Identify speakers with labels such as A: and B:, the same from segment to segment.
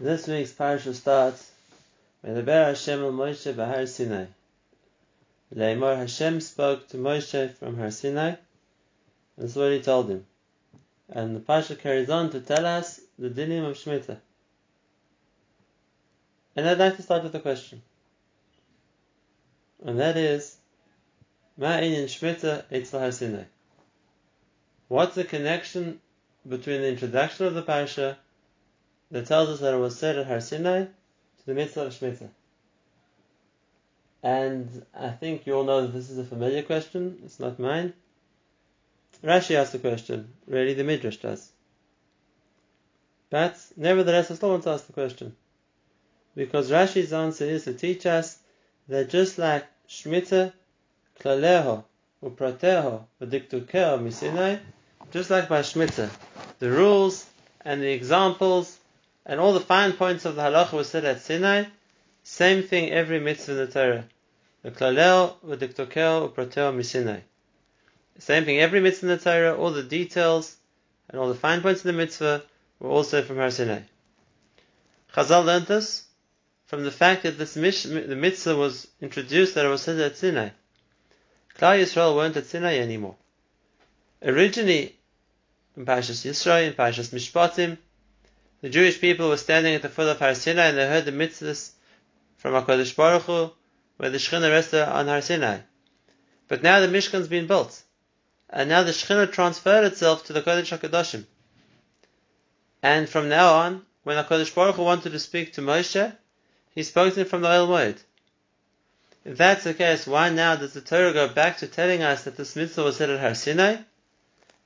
A: This week's parasha starts Medaber Hashem al Moshe Bahar Sinai. Leimor Hashem spoke to Moshe from Har Sinai. and This is what he told him. And the parasha carries on to tell us the dinim of Shemitah. And I'd like to start with a question. And that is, Ma'in Shemitah Eitzel Har Sinai. What's the connection between the introduction of the parasha that tells us that it was said at Har Sinai to the mitzvah of Shemitah? And I think you all know that this is a familiar question. It's not mine. Rashi asked the question. Really, the Midrash does. But nevertheless, I still want to ask the question. Because Rashi's answer is to teach us that just like Shemitah, Klaleho, Uprateho, V'diktukeo Misinai, just like by Shemitah, the rules and the examples and all the fine points of the halacha were said at Sinai, same thing every mitzvah in the Torah. The klaleo, v'diktokeo, uprateo misinai. Same thing every mitzvah in the Torah, all the details and all the fine points of the mitzvah were also from Har Sinai. Chazal learned this from the fact that this mish, the mitzvah was introduced that it was said at Sinai. Klal Yisrael weren't at Sinai anymore. Originally, in Parashas Yisrael, in Parashas Mishpatim, the Jewish people were standing at the foot of Har Sinai and they heard the mitzvahs from HaKadosh Baruch Hu, where the Shekhinah rested on Har Sinai. But now the Mishkan's been built, and now the Shekhinah transferred itself to the Kodesh HaKadoshim. And from now on, when HaKadosh Baruch Hu wanted to speak to Moshe, he spoke to him from the Ohel Moed. If that's the case, why now does the Torah go back to telling us that this mitzvah was said at Har Sinai?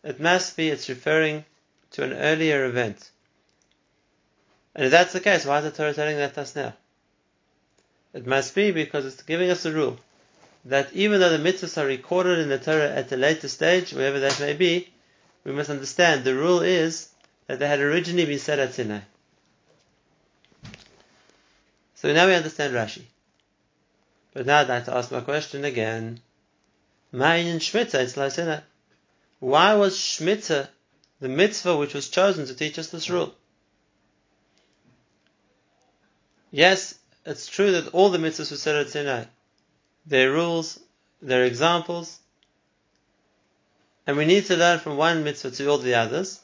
A: It must be it's referring to an earlier event. And if that's the case, why is the Torah telling that us now? It must be because it's giving us a rule that even though the mitzvahs are recorded in the Torah at a later stage, wherever that may be, we must understand the rule is that they had originally been said at Sinai. So now we understand Rashi. But now I'd like to ask my question again. Ma'in Shmita, Sinai. Why was Shmita the mitzvah which was chosen to teach us this rule? Yes, it's true that all the mitzvahs were said at Sinai. Their rules, their examples, and we need to learn from one mitzvah to all the others.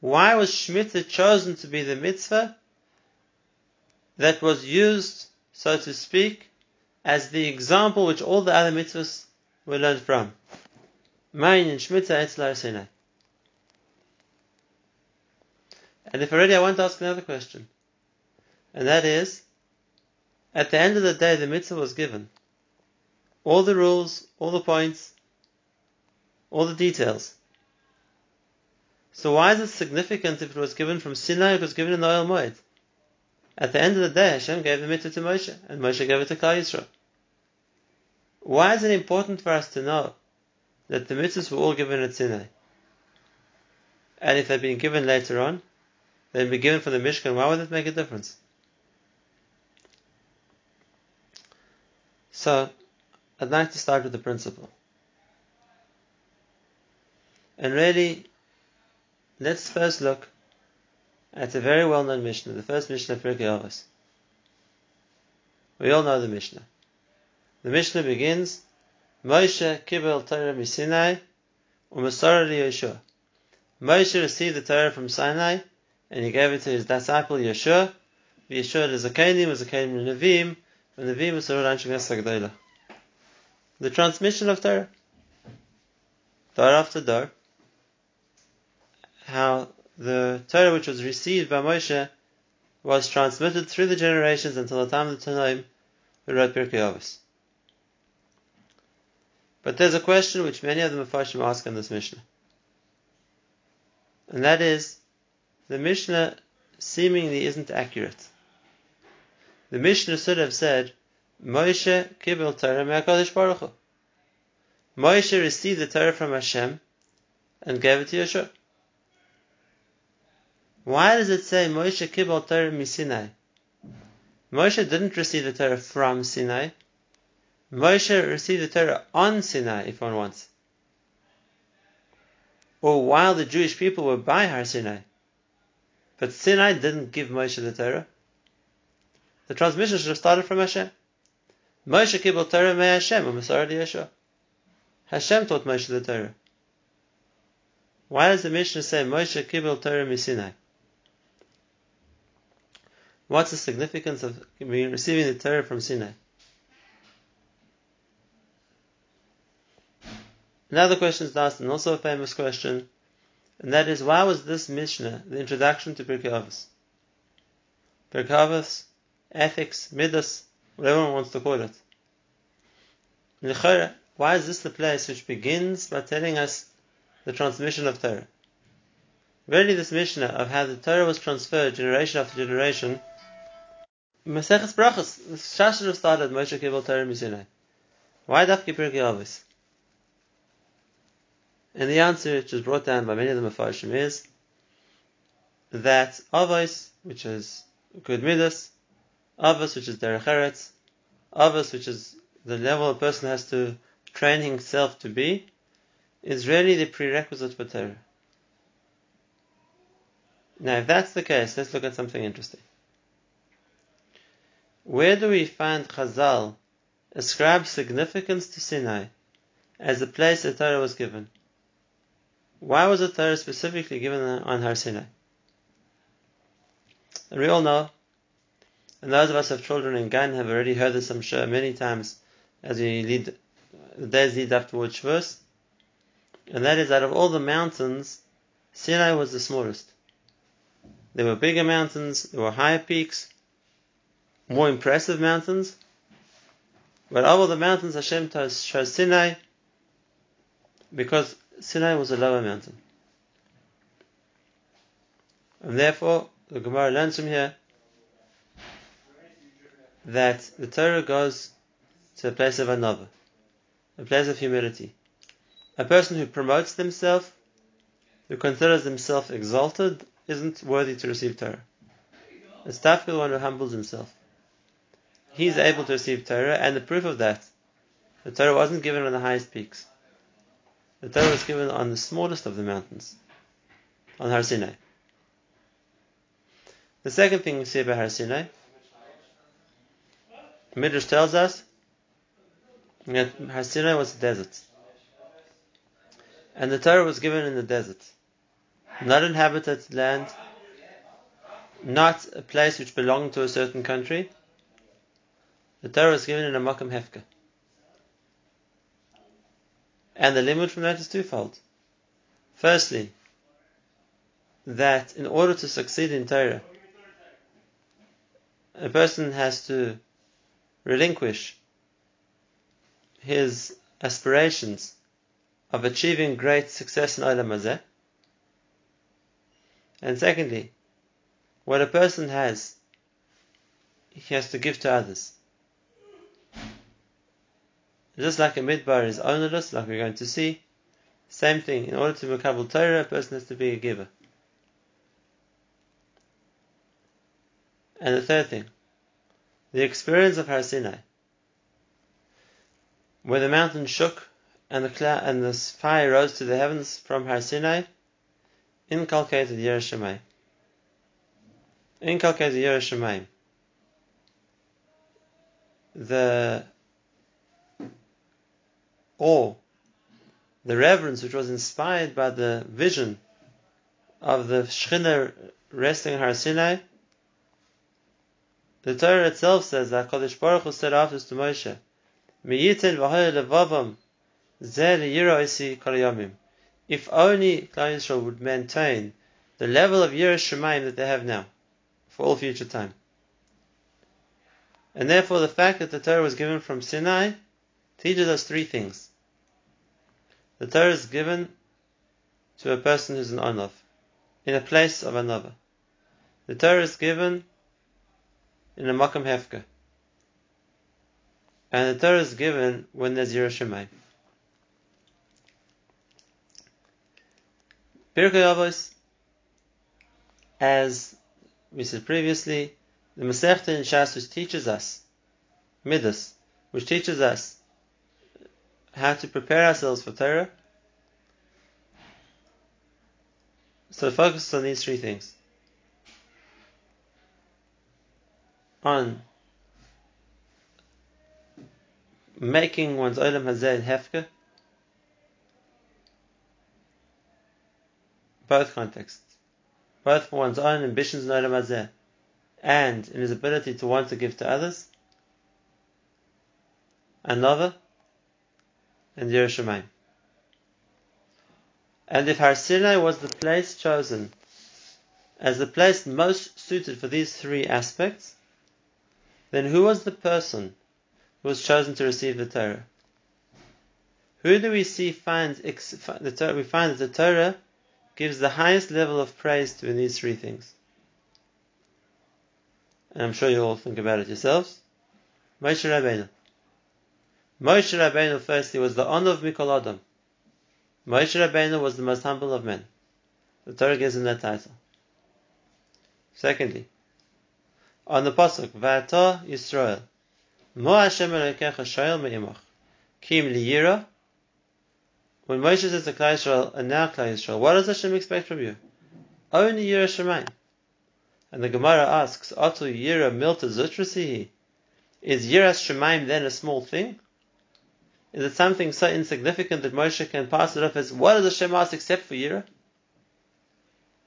A: Why was Shemitah chosen to be the mitzvah that was used, so to speak, as the example which all the other mitzvahs were learned from? Main in Shemitah Etzlar Sinai. And if already I want to ask another question, and that is, at the end of the day, the mitzvah was given. All the rules, all the points, all the details. So why is it significant if it was given from Sinai, it was given in the Ohel Moed? At the end of the day, Hashem gave the mitzvah to Moshe, and Moshe gave it to Klal Yisrael. Why is it important for us to know that the mitzvahs were all given at Sinai? And if they'd been given later on, they'd be given from the Mishkan, why would it make a difference? So, I'd like to start with the principle. And really, let's first look at a very well-known Mishnah, the first Mishnah of Avos. We all know the Mishnah. The Mishnah begins, Moshe kibel Torah misinai u'masara Yehoshua. Moshe received the Torah from Sinai, and he gave it to his disciple Yehoshua. Yehoshua is a Kenim, was a Kenim Nevim, the the transmission of Torah. Door after door. How the Torah which was received by Moshe was transmitted through the generations until the time of the Tanaim who wrote Pirkei Avos. But there's a question which many of the Mepharshim ask in this Mishnah. And that is, the Mishnah seemingly isn't accurate. The Mishnah should have said, Moshe kibel Torah me'akadosh Baruch Hu. Moshe received the Torah from Hashem and gave it to Yehoshua. Why does it say Moshe kibel Torah misinai? Moshe didn't receive the Torah from Sinai. Moshe received the Torah on Sinai, if one wants. Or while the Jewish people were by Har Sinai. But Sinai didn't give Moshe the Torah. The transmission should have started from Hashem. Moshe kibbutz Torah me Hashem, Masar Yehoshua. Hashem taught Moshe the Torah. Why does the Mishnah say Moshe kibbutz Torah misinai? What's the significance of receiving the Torah from Sinai? Another question is asked, and also a famous question, and that is, why was this Mishnah the introduction to Pirkei Avos? Pirkei Avos, ethics, midas, whatever one wants to call it. Why is this the place which begins by telling us the transmission of Torah? Really, this Mishnah of how the Torah was transferred generation after generation, Maseches Brachas, the Shas should have started Moshe Kibbutz Torah Misinai. Why Dafki Pirkei Avos? And the answer, which is brought down by many of the Mefarshim, is that Avos, which is good midas, Avos, which is Derech Eretz, Avos, which is the level a person has to train himself to be, is really the prerequisite for Torah. Now, if that's the case, let's look at something interesting. Where do we find Chazal ascribe significance to Sinai as the place the Torah was given? Why was the Torah specifically given on Har Sinai? We all know, and those of us who have children in Gan have already heard this, I'm sure, many times as we lead the days lead up towards Shavuos, and that is out of all the mountains, Sinai was the smallest. There were bigger mountains, there were higher peaks, more impressive mountains, but of all the mountains, Hashem chose Sinai because Sinai was a lower mountain. And therefore, the Gemara learns from here that the Torah goes to a place of anava, a place of humility. A person who promotes themselves, who considers himself exalted, isn't worthy to receive Torah. The staff the one who humbles himself. He's able to receive Torah, and the proof of that, the Torah wasn't given on the highest peaks. The Torah was given on the smallest of the mountains, on Har Sinai. The second thing we see about Har Sinai, Midrash tells us that Har Sinai was a desert. And the Torah was given in the desert. Not inhabited land, not a place which belonged to a certain country. The Torah was given in a Makam Hefka. And the limit from that is twofold. Firstly, that in order to succeed in Torah, a person has to relinquish his aspirations of achieving great success in Olam Hazeh. And secondly, what a person has, he has to give to others. Just like a midbar is ownerless, like we're going to see, same thing. In order to makabel Torah, a person has to be a giver. And the third thing, the experience of Har Sinai, where the mountain shook and the cloud and the fire rose to the heavens from Har Sinai, inculcated Yiras Shemayim. Inculcated Yiras Shemayim. The awe, the reverence which was inspired by the vision of the Shekhinah resting in Har Sinai, the Torah itself says that Kodesh Baruch Hu said after to Moshe, "Miyitin v'hoy levavam yomim." If only Klal Yisrael would maintain the level of Yiras Shemayim that they have now, for all future time. And therefore, the fact that the Torah was given from Sinai teaches us three things. The Torah is given to a person who's an Onav, in a place of anava. The Torah is given in a Makam Hefka. And the Torah is given when there's Yiras Shemayim. Pirkei Avos, as we said previously, the Masechta in Shas which teaches us Midas, which teaches us how to prepare ourselves for Torah. So focus on these three things. on making one's Olam Hazeh Hefka, both contexts, both for one's own ambitions in Olam Hazeh and in his ability to want to give to others, anava, and Yiras Shemayim. And if Har Sinai was the place chosen as the place most suited for these three aspects, then who was the person who was chosen to receive the Torah? Who do we see find the Torah? We find that the Torah gives the highest level of praise to these three things. And I'm sure you all think about it yourselves. Moshe Rabbeinu. Moshe Rabbeinu firstly was the honor of Mikol Adam. Moshe Rabbeinu was the most humble of men. The Torah gives him that title. Secondly, on the pasuk, Va'ata Yisrael, Mo Hashem Elokecha Shoyel Me'imach, Kim Liyira. When Moshe says to Klal Yisrael, and now Klal Yisrael, what does Hashem expect from you? Only Yira Shemayim. And the Gemara asks, Atu Yira Milta Zutrasihi. Is Yiras Shemaim then a small thing? Is it something so insignificant that Moshe can pass it off as what does Hashem ask except for Yira?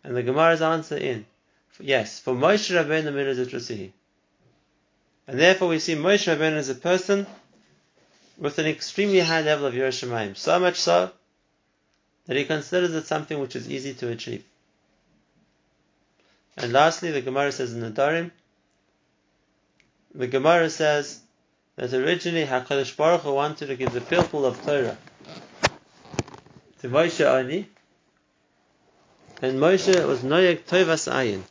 A: And the Gemara's answer in yes, for Moshe Rabbeinu Mirazit And therefore we see Moshe Rabbeinu as a person with an extremely high level of Yiras Shemayim. So much so that he considers it something which is easy to achieve. And lastly, the Gemara says in Nedarim, the Gemara says that originally HaKadosh Baruch Hu wanted to give the pilpul of Torah to Moshe only, and Moshe was Noyek Tovas Ayin.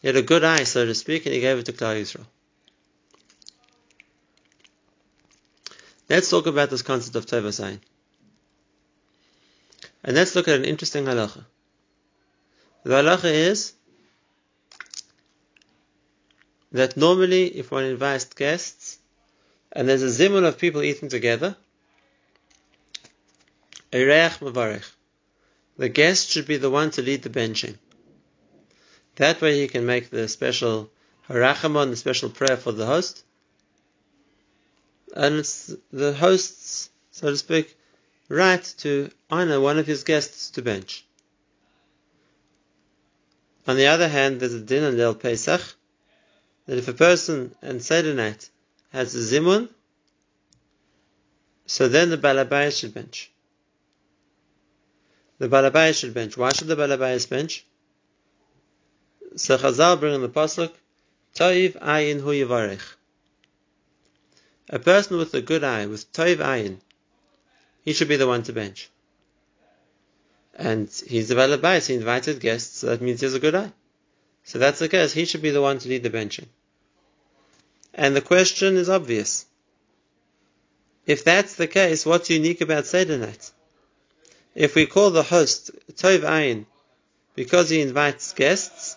A: He had a good eye, so to speak, and he gave it to Klal Yisrael. Let's talk about this concept of Tovas Ayin. And let's look at an interesting halacha. The halacha is that normally if one invites guests and there's a zimun of people eating together, a ra'mbarah the guest should be the one to lead the benching. That way he can make the special harachamon, the special prayer for the host. And it's the host's, so to speak, right to honor one of his guests to bench. On the other hand, there's a din on Leil Pesach, that if a person and Seder night has a zimun, so then the balabais should bench. The balabais should bench. Why should the balabais bench? So Chazal bring in the pasuk, Toiv ayin hu yivarech. A person with a good eye, with toiv ayin, he should be the one to bench. And he's the balabais, he invited guests, so that means he has a good eye. So that's the case, he should be the one to lead the benching. And the question is obvious. If that's the case, what's unique about Seder night? If we call the host Tov Ayin because he invites guests,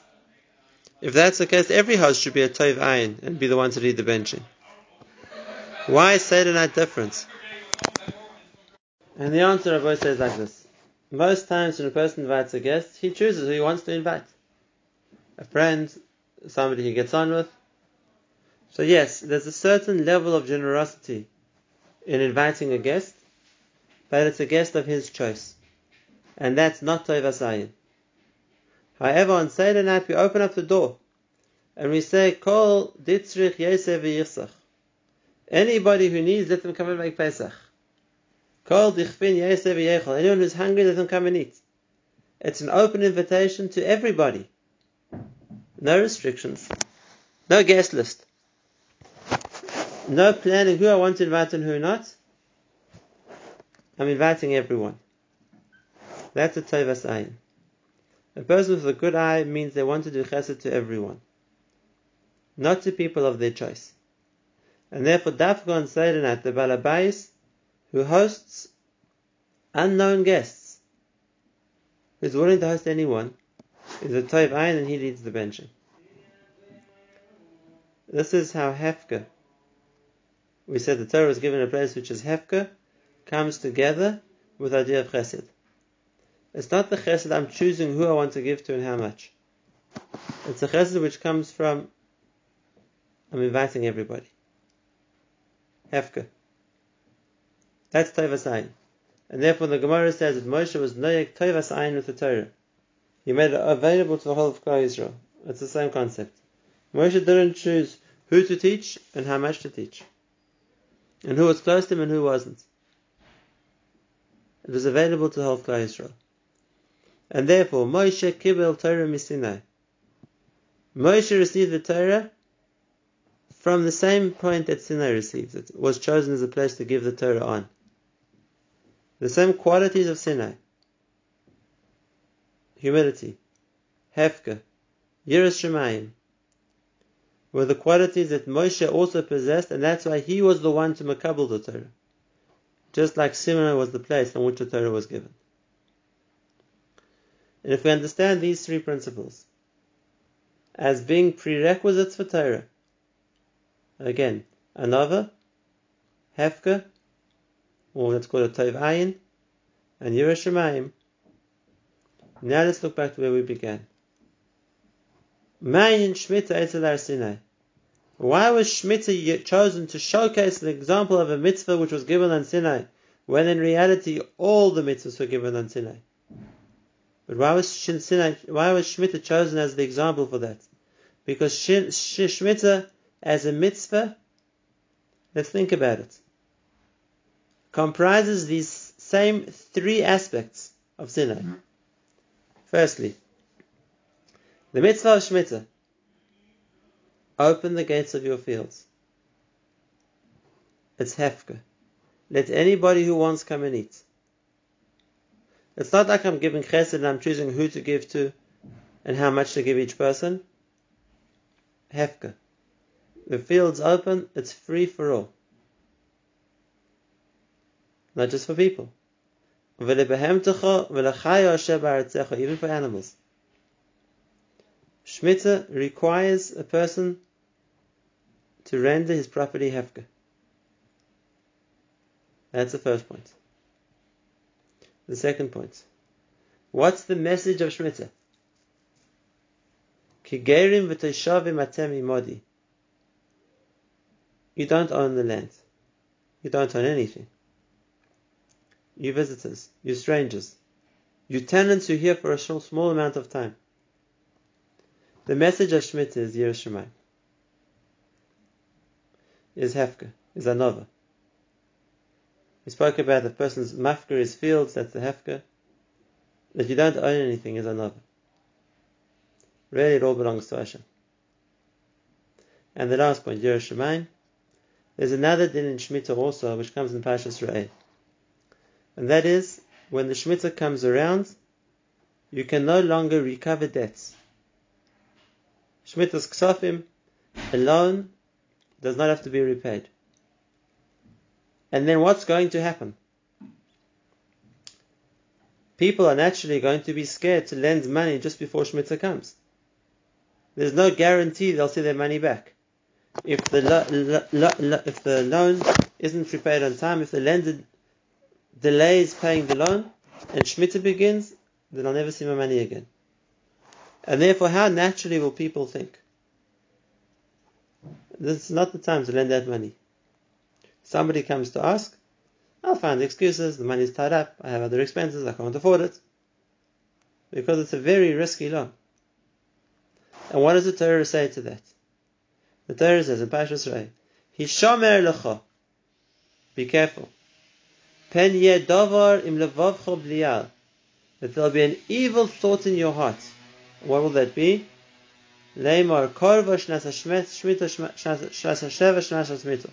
A: if that's the case, every host should be a Tov Ayin and be the one to lead the benching. Why is Seder night different? And the answer of both says like this. Most times when a person invites a guest, he chooses who he wants to invite. A friend, somebody he gets on with, so yes, there's a certain level of generosity in inviting a guest, but it's a guest of his choice. And that's not Tov However, on Seder night we open up the door and we say, Kol ditzrich yosef Anybody who needs, let them come and make Pesach. Kol dichfin yosef Anyone who's hungry, let them come and eat. It's an open invitation to everybody. No restrictions. No guest list no planning who I want to invite and who not. I'm inviting everyone. That's a tovas ayin. A person with a good eye means they want to do chesed to everyone, not to people of their choice. And therefore, Dafgon Seidenat, the Balabais, who hosts unknown guests, who's willing to host anyone, is a Tov Ayin and he leads the benching. This is how Hefka, we said the Torah is given a place which is hefka, comes together with the idea of chesed. It's not the chesed I'm choosing who I want to give to and how much. It's a chesed which comes from I'm inviting everybody. Hefka. That's Tovas Ayin. And therefore the Gemara says that Moshe was Noyek Tovas Ayin with the Torah. He made it available to the whole of Israel. It's the same concept. Moshe didn't choose who to teach and how much to teach. And who was close to him and who wasn't. It was available to the whole of Israel. And therefore, Moshe Kibel Torah Misinai. Moshe received the Torah from the same point that Sinai received it, was chosen as a place to give the Torah on. The same qualities of Sinai. Humility, Hefka, Yiras Shemayim, were the qualities that Moshe also possessed, and that's why he was the one to makabel the Torah. Just like Sinai was the place on which the Torah was given. And if we understand these three principles as being prerequisites for Torah, again, anava, Hefka, or let's call it Tov Ayin, and Yiras Shemayim. Now let's look back to where we began. Mayin Shemitah Etzelar Sinai. Why was Shemitah chosen to showcase an example of a mitzvah which was given on Sinai, when in reality all the mitzvahs were given on Sinai? But why was Sinai, why was Shemitah chosen as the example for that? Because Shemitah as a mitzvah, let's think about it, comprises these same three aspects of Sinai. Mm-hmm. Firstly, the mitzvah of Shemitah. Open the gates of your fields. It's hefka. Let anybody who wants come and eat. It's not like I'm giving chesed and I'm choosing who to give to and how much to give each person. Hefka. The field's open, it's free for all. Not just for people. Even for animals. Shmita requires a person to render his property hefka. That's the first point. The second point. What's the message of Shemitah? Kigerim v'toshavim atem imodi. You don't own the land. You don't own anything. You visitors. You strangers. You tenants who are here for a small amount of time. The message of Shemitah is Yiras Shemayim. Is Hefka, is anava. We spoke about the person's mafker his fields, that's the Hefka. That you don't own anything is anava. Really, it all belongs to Hashem. And the last point, Yiras Shemayim. There's another din in Shemitah also, which comes in Parshas Re'eh. And that is, when the Shemitah comes around, you can no longer recover debts. Shmitas Ksafim alone does not have to be repaid. And then what's going to happen? People are naturally going to be scared to lend money just before Shemitah comes. There's no guarantee they'll see their money back. If the lo- lo- lo- if the loan isn't repaid on time, if the lender delays paying the loan, and Shemitah begins, then I'll never see my money again. And therefore, how naturally will people think? This is not the time to lend that money. Somebody comes to ask, I'll find excuses, the money's tied up, I have other expenses, I can't afford it. Because it's a very risky loan. And what does the Torah say to that? The Torah says in Pashas Rei, Hishomer lecha. Be careful. Pen ye davar im levavcha bliyal. That there'll be an evil thought in your heart. What will that be? Leimar korva shnas shmita shnas sheva shnas shmita.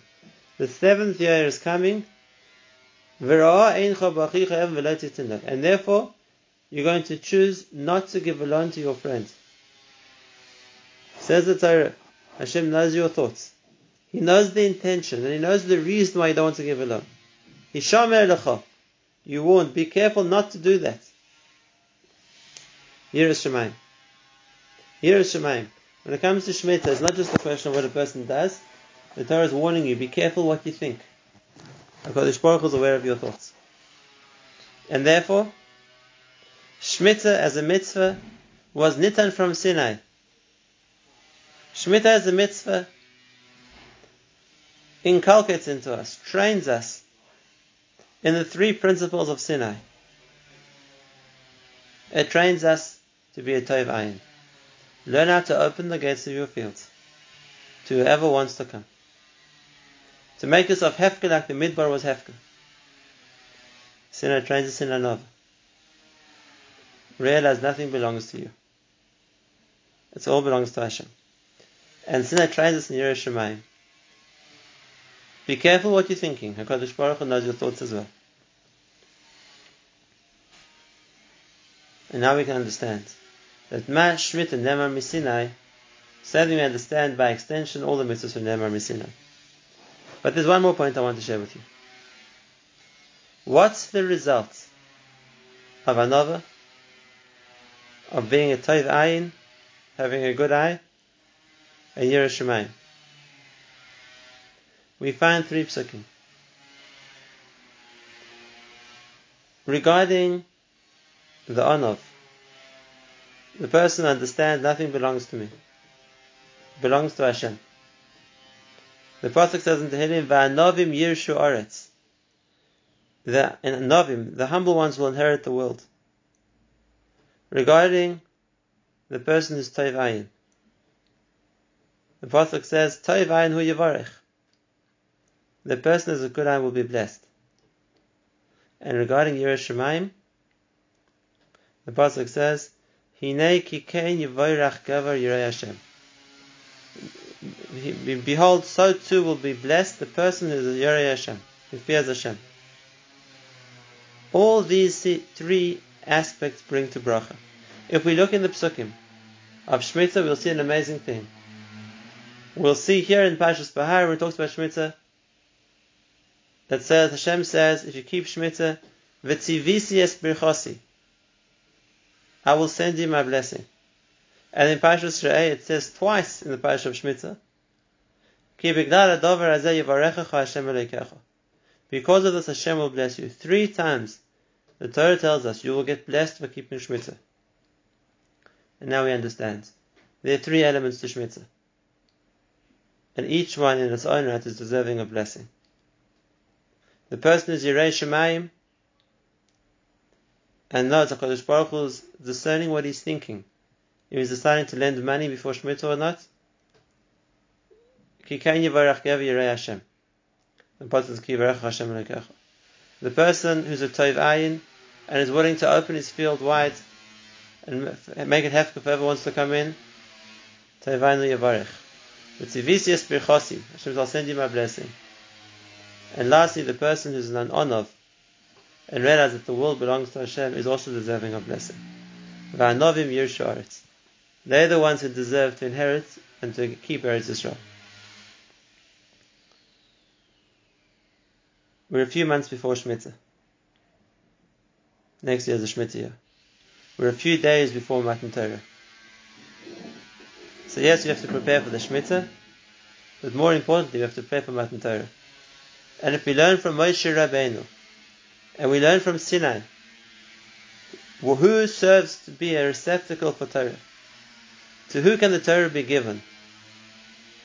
A: The seventh year is coming. And therefore, you're going to choose not to give a loan to your friend. Says the Torah, Hashem knows your thoughts. He knows the intention and He knows the reason why you don't want to give a loan. You warned, be careful not to do that. Yiras Shemaim. Yiras Shemaim. When it comes to Shemitah, it's not just a question of what a person does. The Torah is warning you, be careful what you think. Because Baruch is aware of your thoughts. And therefore, Shemitah as a mitzvah was nitan from Sinai. Shemitah as a mitzvah inculcates into us, trains us in the three principles of Sinai. It trains us to be a Tov Ayin. Learn how to open the gates of your fields to whoever wants to come. To make yourself hefka like the Midbar was hefka. Sinai trains in anava. Realize nothing belongs to you. It all belongs to Hashem. And Sinai trains us in Yiras Shemayim. Be careful what you're thinking. HaKadosh Baruch Hu knows your thoughts as well. And now we can understand that Ma Shmita Nemar Misinai, we understand by extension all the mitzvahs from Nemar Misinai. But there's one more point I want to share with you. What's the result of anava, of being a Tov Ayin, having a good eye, a Yiras Shemayim? We find three psukim. Regarding the Anov, the person understands nothing belongs to me, belongs to Hashem. The Pasuk says in Tehillim, "Va'anovim yirshu aretz." The in Novim, the humble ones will inherit the world. Regarding the person who's Tov Ayin, the Pasuk says, "Tov Ayin hu yivarech." The person who's a good eye will be blessed. And regarding Yiras Shemayim, the Pasuk says, Hinei kikein yivoirach gavar yirei Hashem. Behold, so too will be blessed the person who is a Yirei Hashem, who fears Hashem. All these three aspects bring to bracha. If we look in the psukim of Shemitah, we'll see an amazing thing. We'll see here in Pashas Bahar, when it talks about Shemitah, that says, Hashem says, if you keep Shemitah, v'tzivisi es I will send you my blessing. And in Parshas Re'eh it says twice in the Parsha of Shemitah, Ki Because of this Hashem will bless you. Three times the Torah tells us you will get blessed for keeping Shemitah. And now we understand. There are three elements to Shemitah. And each one in its own right is deserving of blessing. The person is Yirei Shemayim, and knows HaKadosh Baruch Hu is discerning what he's thinking. If he's deciding to lend money before Shemitah or not. The person who's a Tov Ayin and is willing to open his field wide and make it hefka if whoever wants to come in, Tov Ayin Yavarech. Hashem will send you my blessing. And lastly, the person who's an honov and realizes that the world belongs to Hashem is also deserving of blessing. Va'anovim yirshu They're the ones who deserve to inherit and to keep Eretz Yisrael. We're a few months before Shemitah. Next year is the Shemitah year. We're a few days before Matan Torah. So yes, you have to prepare for the Shemitah, but more importantly, you have to prepare for Matan Torah. And if we learn from Moshe Rabbeinu, and we learn from Sinai, who serves to be a receptacle for Torah? To who can the Torah be given?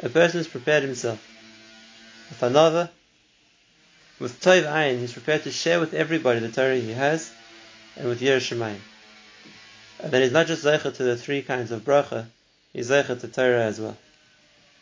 A: A person who's prepared himself. With anava, with Tov Ayin, he's prepared to share with everybody the Torah he has, and with Yiras Shemayim. And then he's not just Zeicha to the three kinds of bracha, he's Zeicha to Torah as well.